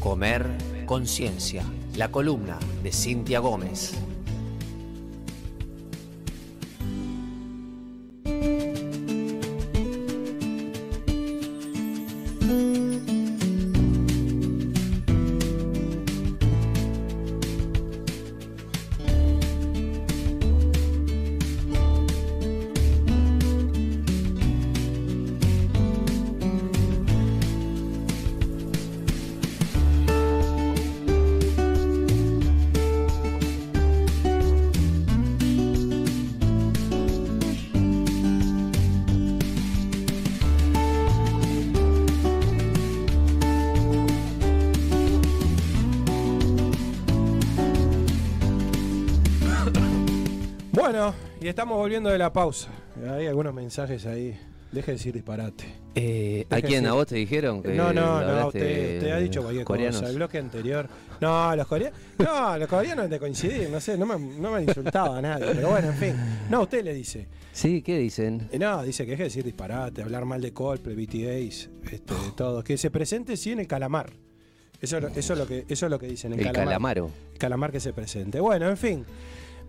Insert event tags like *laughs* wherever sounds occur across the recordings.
Comer Conciencia, la columna de Cintia Gómez. Y estamos volviendo de la pausa. Hay algunos mensajes ahí. Deje de decir disparate. Eh, ¿A quién? ¿A vos te dijeron? Que no, no, no, usted, usted ha dicho cualquier coreanos? cosa. El bloque anterior. No, los coreanos. No, los coreanos han de coincidir, no sé, no me, no me han insultado a nadie. Pero bueno, en fin. No, usted le dice. Sí, ¿qué dicen? Eh, No, dice que deje de decir disparate, hablar mal de Coldplay, BTS, este, de todo. Que se presente sí en el calamar. Eso, es lo- eso, es lo que, eso es lo que dicen en El calamaro. El calamar que se presente. Bueno, en fin.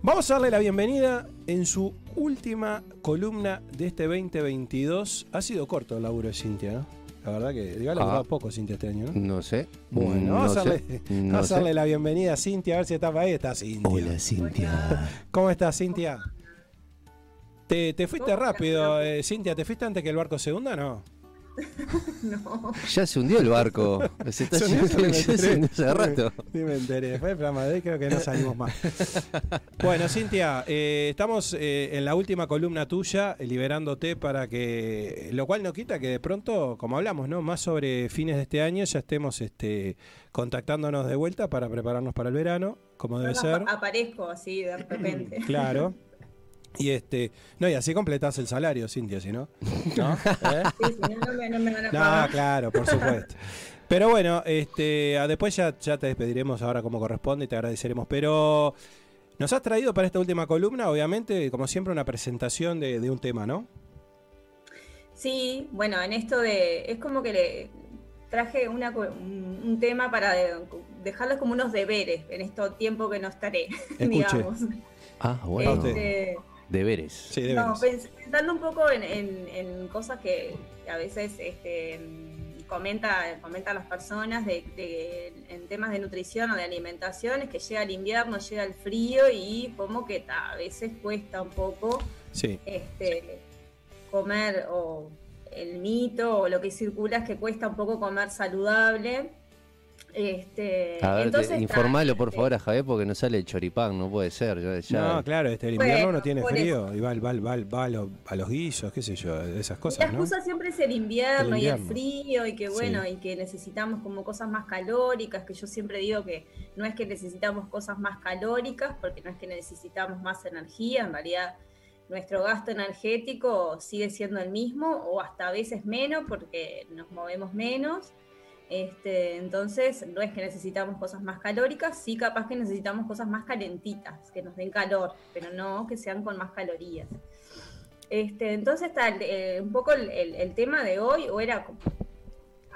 Vamos a darle la bienvenida en su última columna de este 2022. Ha sido corto el laburo de Cintia, ¿no? La verdad que digo, ha laburado Ah. poco Cintia este año, ¿no? No sé. Bueno, no vamos, a sé. darle, No vamos a darle la bienvenida a Cintia, a ver si está por ahí. Está Cintia. Hola, Cintia. ¿Cómo estás, Cintia? ¿Te, te fuiste ¿Cómo rápido, eh, Cintia? ¿Te fuiste antes que el barco se hunda no? *laughs* No. Ya se hundió el barco. Se está yendo- hace rato. Sí, me enteré. Fue el programa de hoy, creo que no salimos más. *laughs* Bueno, Cintia, eh, estamos eh, en la última columna tuya, eh, liberándote para que. Lo cual no quita que de pronto, como hablamos, ¿no? Más sobre fines de este año, ya estemos este, contactándonos de vuelta para prepararnos para el verano, como debe No, ser. Aparezco así de repente. Claro. Y este. No, y así completás el salario, Cintia, si no. ¿No? *laughs* ¿Eh? Sí, si no, no me, no me van a No, pagar. claro, por supuesto. Pero bueno, este, después ya, ya te despediremos ahora como corresponde y te agradeceremos. Pero nos has traído para esta última columna, obviamente, como siempre, una presentación de, de un tema, ¿no? Sí, bueno, en esto de. Es como que le traje una, un, un tema para de- dejarlos como unos deberes en este tiempo que no estaré, *laughs* Escuche. digamos. Ah, bueno. usted. Este, Deberes. Sí, no, pensando un poco en, en- en cosas que a veces este, comenta, comentan las personas de, de- en temas de nutrición o de alimentación, es que llega el invierno, llega el frío y como que ta, a veces cuesta un poco Sí. este, comer o el mito o lo que circula es que cuesta un poco comer saludable. Este, A ver, entonces, te- ta, informalo por este, favor a Javier porque no sale el choripán, no puede ser. Ya, ya- No, claro, este, el Bueno, invierno no tiene frío y va, al- va, al- va, al- va a, los, a los guisos, qué sé yo, esas La cosas, ¿no? excusa siempre es el invierno, El y el frío y que bueno, Sí. y que necesitamos como cosas más calóricas, que yo siempre digo que no es que necesitamos cosas más calóricas, porque no es que necesitamos más energía, en realidad nuestro gasto energético sigue siendo el mismo o hasta a veces menos porque nos movemos menos. Este, entonces, no es que necesitamos cosas más calóricas, sí capaz que necesitamos cosas más calentitas, que nos den calor, pero no que sean con más calorías. Este, entonces está eh, un poco el, el- el tema de hoy, o era como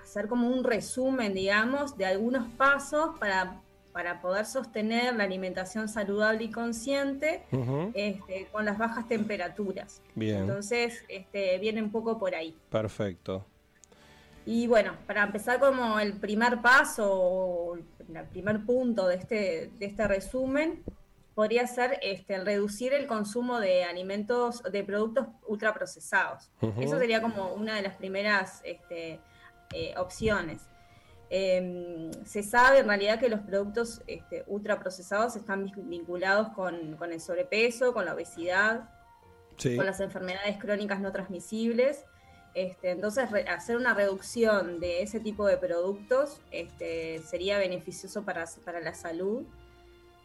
hacer como un resumen, digamos, de algunos pasos para, para poder sostener la alimentación saludable y consciente Ujú, este, con las bajas temperaturas. Bien, Entonces, este, viene un poco por ahí. perfecto. Y bueno, para empezar como el primer paso, o el primer punto de este, de este resumen, podría ser este, el reducir el consumo de alimentos, de productos ultraprocesados. Ujú. Eso sería como una de las primeras este, eh, opciones. Eh, se sabe en realidad que los productos este, ultraprocesados están vinculados con, con el sobrepeso, con la obesidad, Sí. con las enfermedades crónicas no transmisibles. Este, entonces, re- hacer una reducción de ese tipo de productos este, sería beneficioso para, para la salud.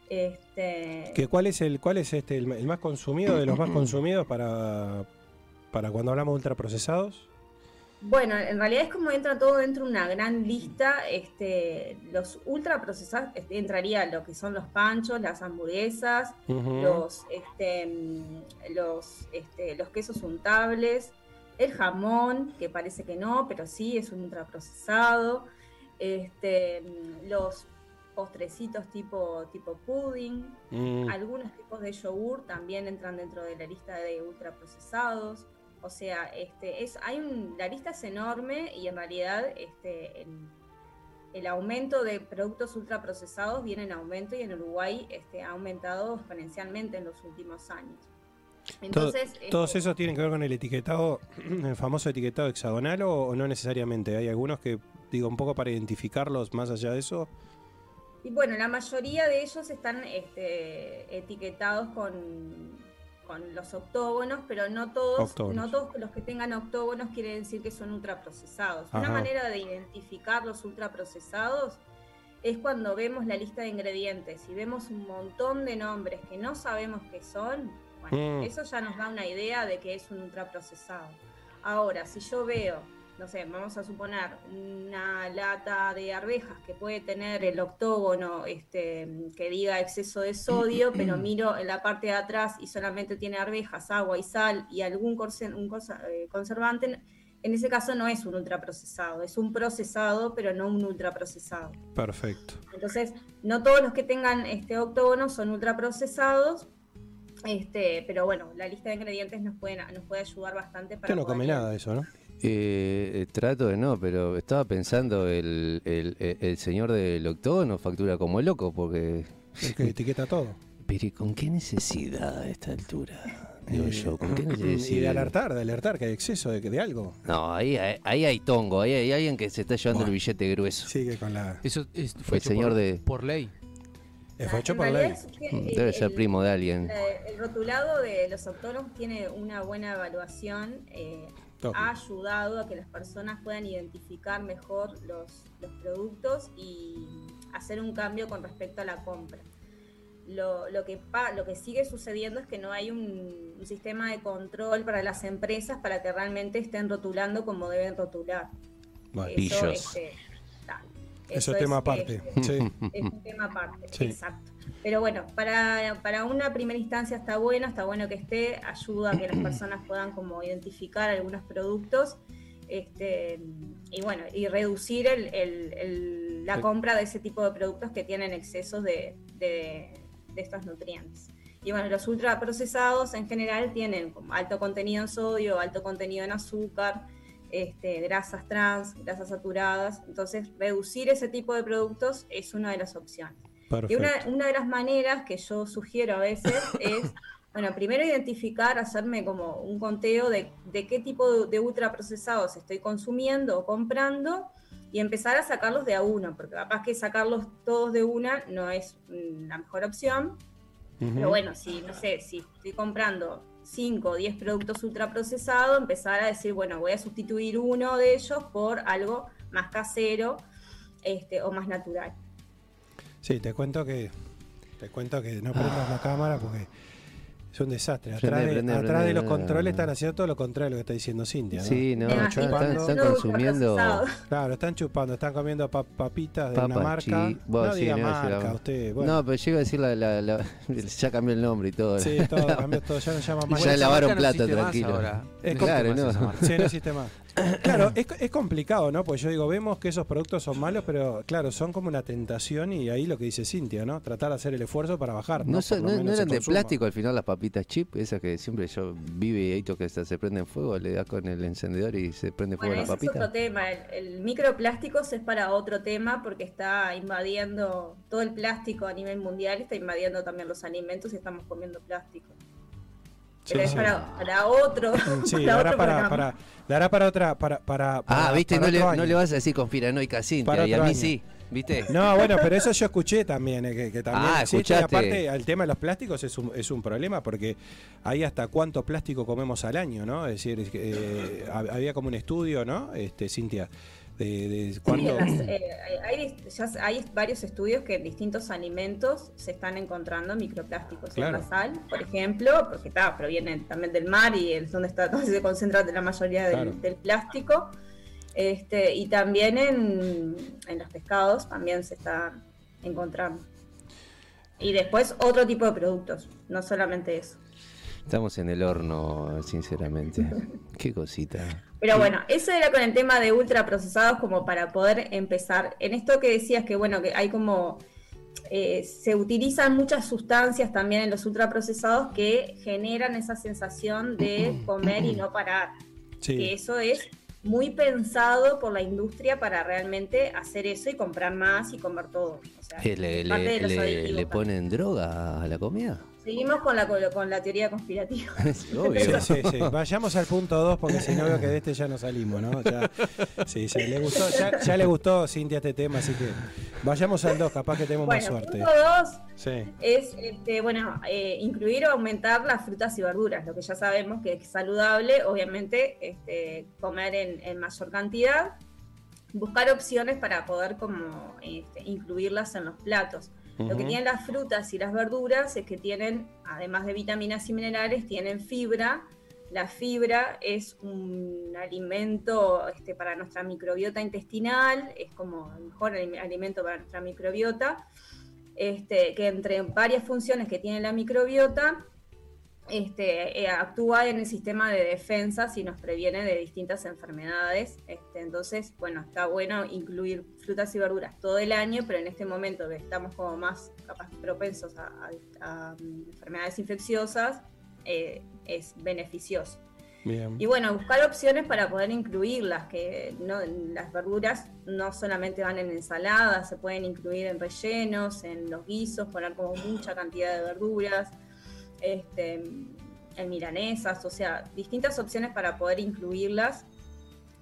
Este, ¿Que ¿Cuál es el cuál es este el, el más consumido de los más *clears throat* consumidos para, para cuando hablamos de ultraprocesados? Bueno, en realidad es como entra todo dentro de una gran lista. Este, los ultraprocesados este, entraría lo que son los panchos, las hamburguesas, los, este, los, este, los quesos untables, el jamón, que parece que no, pero sí es un ultraprocesado. este, los postrecitos tipo, tipo pudding, Mm, algunos tipos de yogur también entran dentro de la lista de ultraprocesados. O sea, este, es, hay un, la lista es enorme y en realidad este, el, el aumento de productos ultraprocesados viene en aumento y en Uruguay este, ha aumentado exponencialmente en los últimos años. Todo- Entonces, ¿Todos este, esos tienen que ver con el etiquetado, *clears throat* el famoso etiquetado hexagonal o, o no necesariamente? Hay algunos que, digo, un poco para identificarlos más allá de eso. Y bueno, la mayoría de ellos están este, etiquetados con, con los octógonos, pero no todos, Octógonos. no todos los que tengan octógonos quiere decir que son ultraprocesados. Una Ajá. manera de identificar los ultraprocesados es cuando vemos la lista de ingredientes y vemos un montón de nombres que no sabemos qué son. Bueno, Mm. eso ya nos da una idea de que es un ultraprocesado. Ahora, si yo veo, no sé, vamos a suponer una lata de arvejas que puede tener el octógono este, que diga exceso de sodio, *clears throat* pero miro en la parte de atrás y solamente tiene arvejas, agua y sal y algún un eh, conservante, en ese caso no es un ultraprocesado, es un procesado, pero no un ultraprocesado. Perfecto. Entonces, no todos los que tengan este octógono son ultraprocesados, este, pero bueno, la lista de ingredientes nos, pueden, nos puede ayudar bastante para Usted no come nada eso, ¿no? Eh, eh, trato de no, pero estaba pensando el, el, el- el señor del octógono factura como loco porque... El que etiqueta todo. *laughs* Pero ¿y con qué necesidad a esta altura? Digo Eh, yo, ¿con *laughs* qué Y necesidad? de alertar, de alertar que hay exceso de, de algo. No, ahí, ahí, ahí hay tongo, ahí hay alguien que se está llevando el Bueno. billete grueso. Sigue con la. Eso es- fue El señor por, de- por ley. Fue hecho por Mm, el- Debe ser el- primo de alguien. El rotulado de los octógonos tiene una buena evaluación, eh, ha ayudado a que las personas puedan identificar mejor los, los productos y hacer un cambio con respecto a la compra. Lo, lo que, pa- lo que sigue sucediendo es que no hay un, un sistema de control para las empresas para que realmente estén rotulando como deben rotular. Bueno, Pillos. este, eso es tema este, aparte. Sí. es un tema aparte, Sí. exacto. Pero bueno, para, para una primera instancia está bueno, está bueno que esté, ayuda a que las *clears throat* personas puedan como identificar algunos productos este, y bueno, y reducir el- el- el- la compra de ese tipo de productos que tienen excesos de, de- de estos nutrientes. Y bueno, los ultraprocesados en general tienen como alto contenido en sodio, alto contenido en azúcar, este, grasas trans, grasas saturadas. Entonces, reducir ese tipo de productos es una de las opciones. Y una, una de las maneras que yo sugiero a veces *laughs* es, bueno, primero identificar, hacerme como un conteo de, de qué tipo de, de ultraprocesados estoy consumiendo o comprando y empezar a sacarlos de a uno, porque capaz que sacarlos todos de una no es mm, la mejor opción, Ujú. pero bueno, si no sé, si estoy comprando 5 o 10 productos ultraprocesados, empezar a decir, bueno, voy a sustituir uno de ellos por algo más casero este, o más natural. Sí, te cuento que. Te cuento que no prendas la cámara porque es un desastre. Prende, Atrás, de, prende, atrás prende, de los controles están haciendo todo lo contrario de lo que está diciendo Cintia. ¿no? Sí, no, están, consumiendo... Claro, están chupando, están comiendo pa- papitas de una marca. chi- bueno, no sí, diga no iba a decir marca, la- usted. Bueno, No, pero llega a decir la, la- la- *laughs* Ya cambió el nombre y todo. sí, todo cambió, todo, ya no llama *laughs* más. Ya lavaron plata, tranquilo. ahora. Es No claro, no. Sí, no existe más. Claro, es, es complicado, ¿no? Pues yo digo, vemos que esos productos son malos, pero claro, son como una tentación y ahí lo que dice Cintia, ¿no? Tratar de hacer el esfuerzo para bajar. No, ¿no? lo no- eran de plástico al final las papitas chip, esas que siempre yo vive y ahí que hasta se prende en fuego, le das con el encendedor y se prende fuego Bueno, la ese es otro papita. tema. El, el microplásticos es para otro tema porque está invadiendo todo el plástico a nivel mundial, está invadiendo también los alimentos y estamos comiendo plástico. Sí, Pero es sí. para, para otro. *laughs* Sí, para dará otro para, programa. para, dará para otra, para, para, Ah, viste, para no le, no le vas a decir conspiranoica Cintia, Para y a mí año. sí, ¿viste? No, bueno, pero eso yo escuché también, eh, que, que también Ah, existe. Y escuchaste. aparte, el tema de los plásticos es un, es un problema porque hay hasta cuánto plástico comemos al año, ¿no? Es decir, eh, hab- había como un estudio, ¿no? Este, Cintia, de, de Sí, cuánto... en las, eh, hay, ya varios estudios que en distintos alimentos se están encontrando microplásticos. Claro. En la sal, por ejemplo, porque está, provienen también del mar y es donde está *laughs* donde se concentra la mayoría del, Claro. del plástico. Este, y también en, en los pescados también se está encontrando. Y después otro tipo de productos, no solamente eso. Estamos en el horno, sinceramente. *laughs* Qué cosita. Pero bueno, eso era con el tema de ultraprocesados como para poder empezar. En esto que decías que bueno, que hay como eh, se utilizan muchas sustancias también en los ultraprocesados que generan esa sensación de *clears throat* comer y no parar. Que eso es muy pensado por la industria para realmente hacer eso y comprar más y comer todo. ¿Le, ponen droga a la comida? Seguimos con la, con la teoría conspirativa. *laughs* Obvio. Sí, sí, Vayamos al punto 2 porque si no veo que de este ya no salimos, ¿no? Ya, sí, sí, le gustó, ya, le gustó Cintia este tema, así que vayamos al 2, capaz que tenemos más suerte. El punto 2 es, este, bueno, eh, incluir o aumentar las frutas y verduras, lo que ya sabemos que es saludable, obviamente, este, comer en, en mayor cantidad buscar opciones para poder como este, incluirlas en los platos. Lo que tienen las frutas y las verduras es que tienen, además de vitaminas y minerales, tienen fibra. La fibra es un alimento este, para nuestra microbiota intestinal, es como el mejor alimento para nuestra microbiota, este, que entre varias funciones que tiene la microbiota, este, eh, actúa en el sistema de defensa y nos previene de distintas enfermedades. Este, entonces, bueno, está bueno incluir frutas y verduras todo el año, pero en este momento que estamos como más propensos a, mm, enfermedades infecciosas, eh, es beneficioso. Y bueno, buscar opciones para poder incluirlas, que las verduras no solamente van en ensaladas, se pueden incluir en rellenos, en los guisos, poner como mucha cantidad de verduras este, en milanesas, o sea, distintas opciones para poder incluirlas,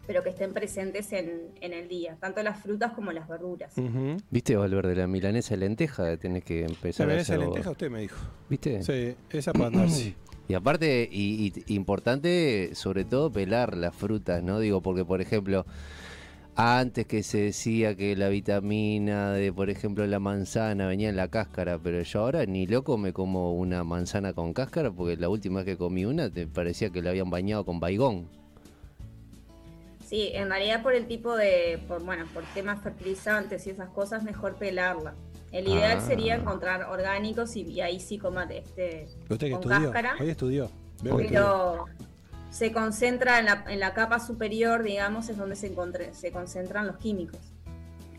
pero que estén presentes en, el día, tanto las frutas como las verduras. ¿Viste, Valverde, la milanesa de lenteja? Tenés que empezar la milanesa de lenteja usted me dijo. ¿Viste? Sí, esa para andar, sí. Y aparte, y, importante, sobre todo, pelar las frutas, ¿no? Digo, porque, por ejemplo, antes que se decía que la vitamina de, por ejemplo, la manzana venía en la cáscara, pero yo ahora ni loco me como una manzana con cáscara porque la última vez que comí una te parecía que la habían bañado con baigón. Sí, en realidad por el tipo de, por, bueno, por temas fertilizantes y esas cosas, mejor pelarla. El ideal sería ah. encontrar orgánicos y, ahí sí comate este ¿Usted con estudió? cáscara. Hoy estudió. Pero se concentra en la, en la capa superior, digamos, es donde se, se concentran los químicos.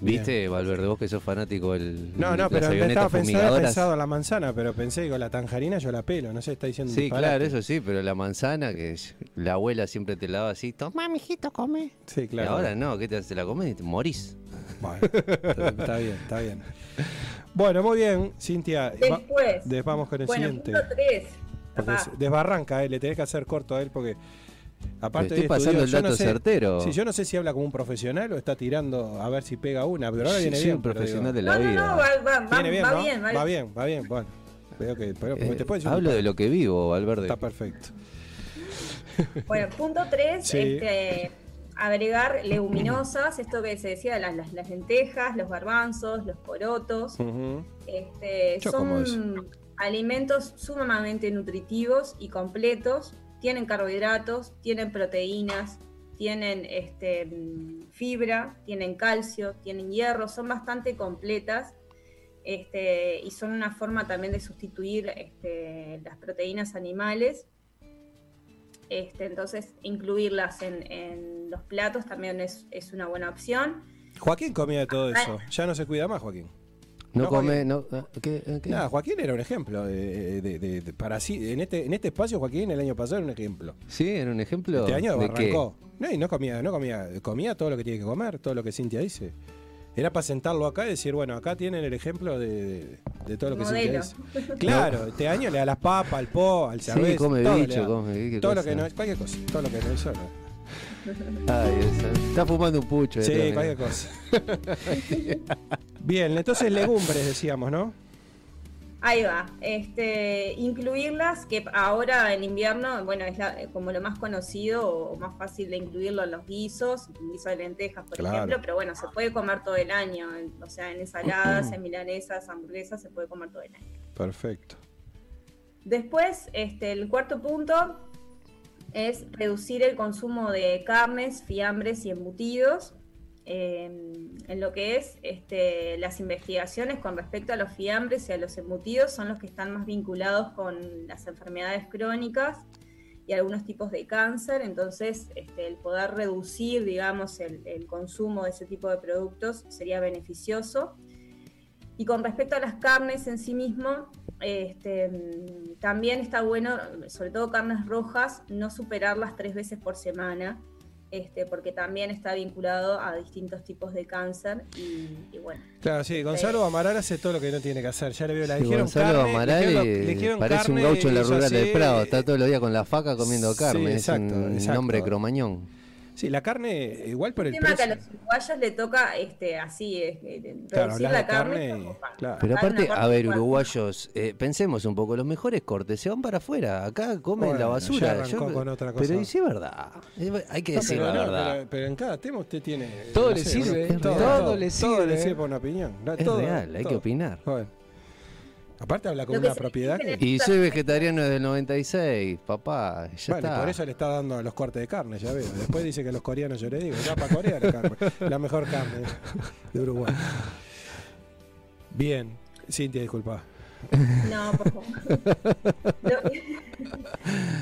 ¿Viste, Valverde, vos que sos fanático del. No, no, pero estaba pensado, pensado la manzana, pero pensé, digo, la tangerina yo la pelo, no sé, está diciendo. Sí, claro, eso sí, pero la manzana, que la abuela siempre te la daba así, toma, mijito, come. Sí, claro. Y ahora no, ¿qué te hace la comes y te morís. Bueno, está bien, está bien. Bueno, muy bien, Cintia. Después. vamos con el bueno, siguiente. Punto desbarranca, eh, le tenés que hacer corto a él porque. Aparte estoy pasando el dato certero. Sí, yo no sé si habla como un profesional o está tirando a ver si pega una, pero ahora viene bien. un profesional de la vida. No, va, bien, va, bien, va bien, va bien, bueno. Veo que, eh, hablo de lo que vivo, Valverde. Está perfecto. Bueno, punto 3, este, agregar leguminosas, esto que se decía, las, las, lentejas, los garbanzos, los porotos. este, son alimentos sumamente nutritivos y completos. Tienen carbohidratos, tienen proteínas, tienen este, fibra, tienen calcio, tienen hierro, son bastante completas este, y son una forma también de sustituir este, las proteínas animales. Este, entonces, incluirlas en, los platos también es, es, una buena opción. Joaquín comía de todo ah, eso. Ya no se cuida más, Joaquín. No, come, no, ¿qué, Nada, Joaquín era un ejemplo. De, para sí, en este, en este espacio, Joaquín el año pasado era un ejemplo. Sí, era un ejemplo. Este año arrancó. No, y no comía, no comía, comía todo lo que tiene que comer, todo lo que Cintia dice. Era para sentarlo acá y decir, bueno, acá tienen el ejemplo de, todo lo que Cintia dice. Claro, este año le da las papas, al po, al cerveza. Sí, come todo bicho, come. Todo lo que no es, cualquier cosa, todo lo que no es solo. Ay, está fumando un pucho. Sí, cualquier cosa. *laughs* Bien, entonces legumbres decíamos, ¿no? Ahí va. Este, incluirlas, que ahora en invierno, bueno, es como lo más conocido o más fácil de incluirlo en los guisos, guiso de lentejas, por ejemplo, pero bueno, se puede comer todo el año, o sea, en ensaladas, en milanesas, hamburguesas, se puede comer todo el año. Perfecto. Después, este, el cuarto punto es reducir el consumo de carnes, fiambres y embutidos. En lo que es este, las investigaciones con respecto a los fiambres y a los embutidos son los que están más vinculados con las enfermedades crónicas y algunos tipos de cáncer, entonces este, el poder reducir, digamos, el, consumo de ese tipo de productos sería beneficioso. Y con respecto a las carnes en sí mismo, este, también está bueno, sobre todo carnes rojas, no superarlas tres veces por semana, este, porque también está vinculado a distintos tipos de cáncer y, bueno. Claro, sí, Gonzalo Amaral hace todo lo que no tiene que hacer, ya le veo la dijeron Gonzalo Amaral parece un gaucho en la rural del Prado, está todo el día con la faca comiendo carne, es un nombre cromañón. Sí, la carne, igual por el, el tema que a los uruguayos le toca este, así, eh, reducir la, carne. Pero aparte, a ver, uruguayos, eh, pensemos un poco, los mejores cortes se van para afuera. Acá comen la basura. con otra cosa. Pero sí es verdad. Hay que decir la verdad. Pero, en cada tema usted tiene. Todo le sirve. Todo, le sirve. Todo le sirve por una opinión. Es real, hay que opinar. Aparte habla con una propiedad que... Y soy vegetariano desde el 96, papá, ya bueno, por eso le está dando los cortes de carne, ya veo. Después dice que los coreanos, yo le digo, ya para Corea la, carne, la mejor carne de Uruguay. Bien, Cintia, disculpa. No, por favor.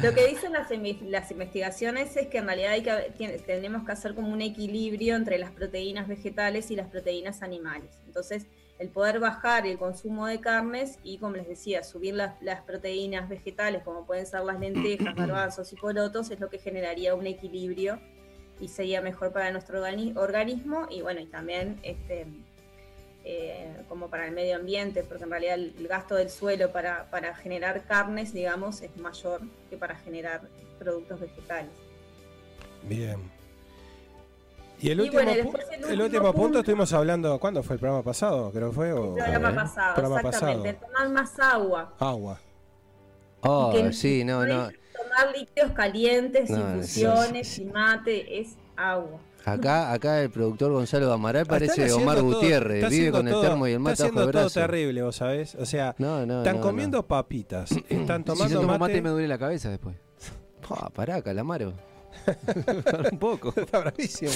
Lo, que *laughs* dicen las, las, investigaciones es que en realidad hay que, tenemos que hacer como un equilibrio entre las proteínas vegetales y las proteínas animales. Entonces, el poder bajar el consumo de carnes y, como les decía, subir las, proteínas vegetales, como pueden ser las lentejas, *clears throat* garbanzos y porotos, es lo que generaría un equilibrio y sería mejor para nuestro organismo y, bueno, y también este, eh, como para el medio ambiente, porque en realidad el, gasto del suelo para, para generar carnes, digamos, es mayor que para generar productos vegetales. Bien. Y el último, el último, punto, estuvimos hablando, ¿cuándo fue el programa pasado? Creo que fue. el programa pasado, exactamente. Tomar más agua. Agua. Oh, sí, no, no. Tomar líquidos calientes, infusiones, y mate, es agua. Acá, acá el productor Gonzalo Amaral parece Omar Gutiérrez, vive con el termo y el mate Está haciendo todo terrible, vos sabés. O sea, están comiendo papitas, están tomando si yo tomo mate. me duele la cabeza después. Pa, *laughs* pará, calamaro. *laughs* un poco. Está bravísimo.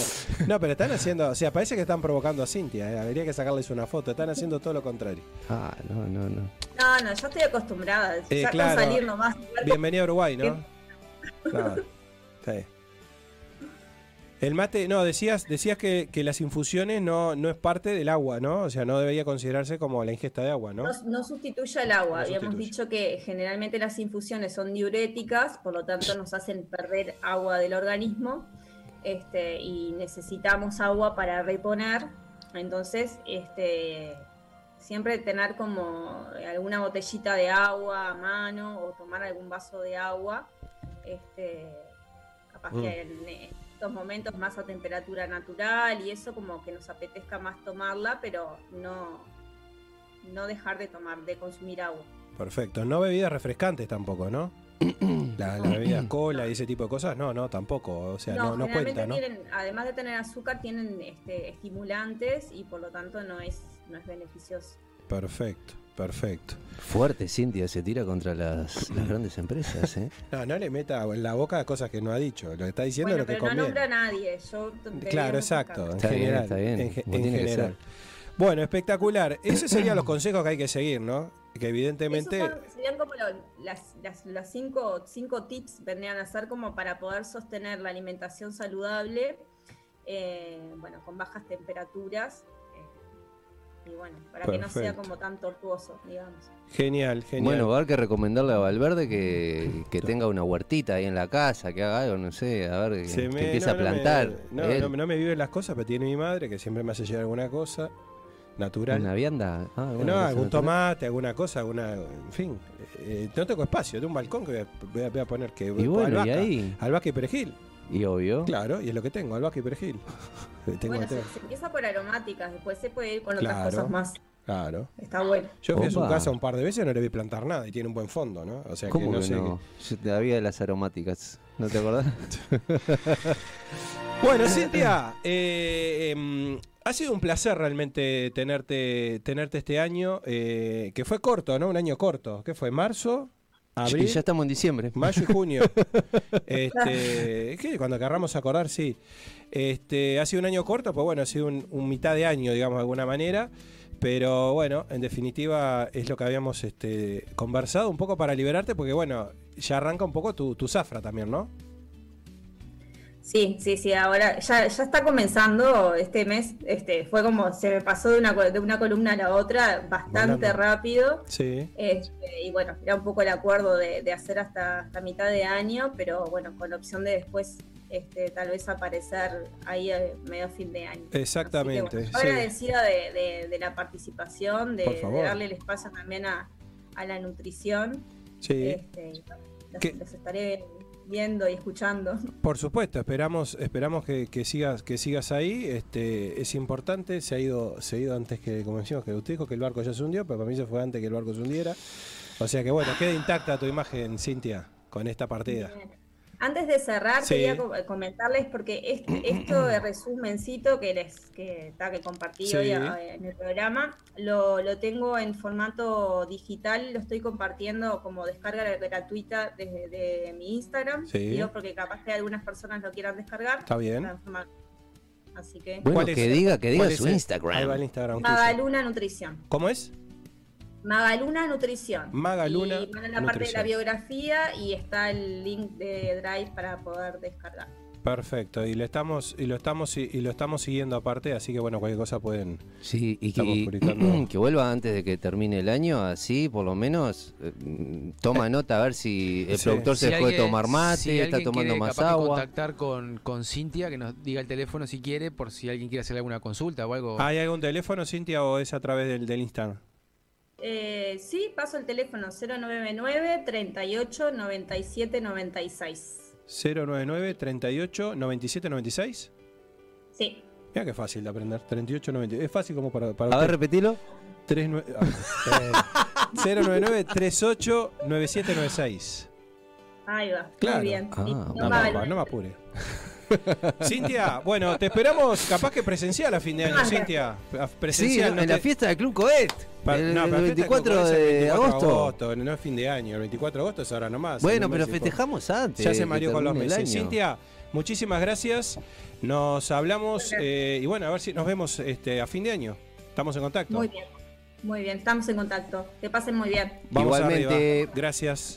No, pero están haciendo, o sea, parece que están provocando a Cintia, ¿eh? habría que sacarles una foto, están haciendo todo lo contrario. Ah, no, no, no. No, no, yo estoy acostumbrada, eh, claro. salir nomás. Bienvenido a Uruguay, ¿no? *laughs* Claro. Sí. El mate, no, decías, decías que, las infusiones no, no es parte del agua, ¿no? O sea, no debería considerarse como la ingesta de agua, ¿no? No, sustituye al agua. Habíamos dicho que generalmente las infusiones son diuréticas, por lo tanto nos hacen perder agua del organismo este, y necesitamos agua para reponer. Entonces, este, siempre tener como alguna botellita de agua a mano o tomar algún vaso de agua. Este, capaz que mm momentos más a temperatura natural y eso como que nos apetezca más tomarla, pero no, no dejar de tomar, de consumir agua. Perfecto. No bebidas refrescantes tampoco, ¿no? *clears throat* la, bebida *clears throat* cola y ese tipo de cosas, no, no, tampoco. O sea, no, no, cuenta, ¿no? además de tener azúcar, tienen este, estimulantes y por lo tanto no es, no es beneficioso. Perfecto. Perfecto. Fuerte, Cintia, se tira contra las, grandes empresas. ¿eh? *laughs* No, no le meta en la boca cosas que no ha dicho. Lo que está diciendo es lo que pero no nombra a nadie. claro, exacto. En general. está bien. En, general. Bueno, espectacular. Esos serían los consejos que hay que seguir, ¿no? Que evidentemente. serían como las, las, cinco, cinco tips vendrían a ser como para poder sostener la alimentación saludable, eh, bueno, con bajas temperaturas y bueno, para que no sea como tan tortuoso, digamos. Genial, genial. Bueno, va a haber que recomendarle a Valverde que, tenga una huertita ahí en la casa, que haga algo, no sé, a ver, que, empiece a plantar. no, no, me viven las cosas, pero tiene mi madre que siempre me hace llegar alguna cosa natural. ¿Una vianda? Ah, no, algún tomate, alguna cosa, alguna. En fin, eh, no tengo espacio, de un balcón que voy a, poner que. Y bueno, ¿y ahí? Albahaca y perejil. Y obvio. Claro, y es lo que tengo, albahaca y perejil. bueno, se, empieza por aromáticas, después se puede ir con otras cosas más. Claro. Está bueno. Yo fui a su casa un par de veces y no le vi plantar nada y tiene un buen fondo, ¿no? O sea que no sé. No? De las aromáticas, ¿no te acordás? *laughs* bueno, Cintia, eh, em, ha sido un placer realmente tenerte, tenerte este año, eh, que fue corto, ¿no? Un año corto. ¿Qué fue? ¿Marzo? Abril, Y ya estamos en diciembre. mayo y junio. *laughs* este, que cuando querramos acordar, sí. Este, ha sido un año corto, pues bueno, ha sido un, un mitad de año, digamos, de alguna manera. Pero bueno, en definitiva es lo que habíamos este, conversado un poco para liberarte, porque bueno, ya arranca un poco tu, tu zafra también, ¿no? Sí, sí, sí, ahora ya, ya está comenzando este mes, este, fue como se me pasó de una, de una columna a la otra bastante Volando. rápido. Sí. Este, y bueno, era un poco el acuerdo de, de hacer hasta, hasta mitad de año, pero bueno, con la opción de después este, tal vez aparecer ahí a medio fin de año. Exactamente, bueno, sí. agradecida de, de- de la participación, de, darle el espacio también a, a la nutrición. Sí. Este, los, los estaré viendo y escuchando. Por supuesto, esperamos, esperamos que, que sigas, que sigas ahí. Este, es importante, se ha ido, se ha ido antes que, como decimos, que usted dijo que el barco ya se hundió, pero para mí se fue antes que el barco se hundiera. O sea que bueno, queda intacta tu imagen, Cintia, con esta partida. Bien. Antes de cerrar, Sí. quería co- comentarles porque este, esto de *clears throat* resumencito que les que, está, que compartí Sí. hoy eh, en el programa, lo, lo tengo en formato digital, lo estoy compartiendo como descarga gratuita desde de mi Instagram. Sí. Digo, porque capaz que algunas personas lo quieran descargar. Está bien. Así que. Bueno, ¿Cuál es? que diga, que diga ¿Cuál es su el- Ahí va el Instagram. Instagram. Magaluna Nutrición. ¿Cómo es? Magaluna Nutrición. Magaluna Y van en la parte de la biografía y está el link de Drive para poder descargar. Perfecto, y lo estamos, y lo estamos, y lo estamos siguiendo aparte, así que bueno, cualquier cosa pueden. Sí, y que, *clears throat* vuelva antes de que termine el año, así por lo menos eh, toma nota a ver si el Sí. productor se Si dejó de alguien- tomar mate, si está tomando quiere más agua. contactar con, con Cintia, que nos diga el teléfono si quiere, por si alguien quiere hacer alguna consulta o algo. ¿Hay algún teléfono, Cintia, o es a través del, del Instagram? Eh, sí, paso el teléfono 099 38 97 96. 099 38 97 96. Sí, Mira qué fácil de aprender. 38 97. Es fácil como para, para A ver, repetilo. 39 ah, *laughs* eh, 099 38 97 96. ahí va. Claro. Muy bien. Ah, no, No, no me apure. Cintia, bueno, te esperamos capaz que presencial a fin de año, Ah, Cintia. A- Sí, Presencial, en, no la fiesta del Club Coet. pa- el, no, el pero la fiesta 24 Club Coet es el de 24 agosto. No es fin de año, el 24 de agosto es ahora nomás. Bueno, pero festejamos antes. Ya se mareó con los meses. Cintia, muchísimas gracias. Nos hablamos eh, y bueno, a ver si nos vemos este, a fin de año. Estamos en contacto. Muy bien. Muy bien, estamos en contacto. Que pasen muy bien. Vamos Igualmente. arriba. Gracias.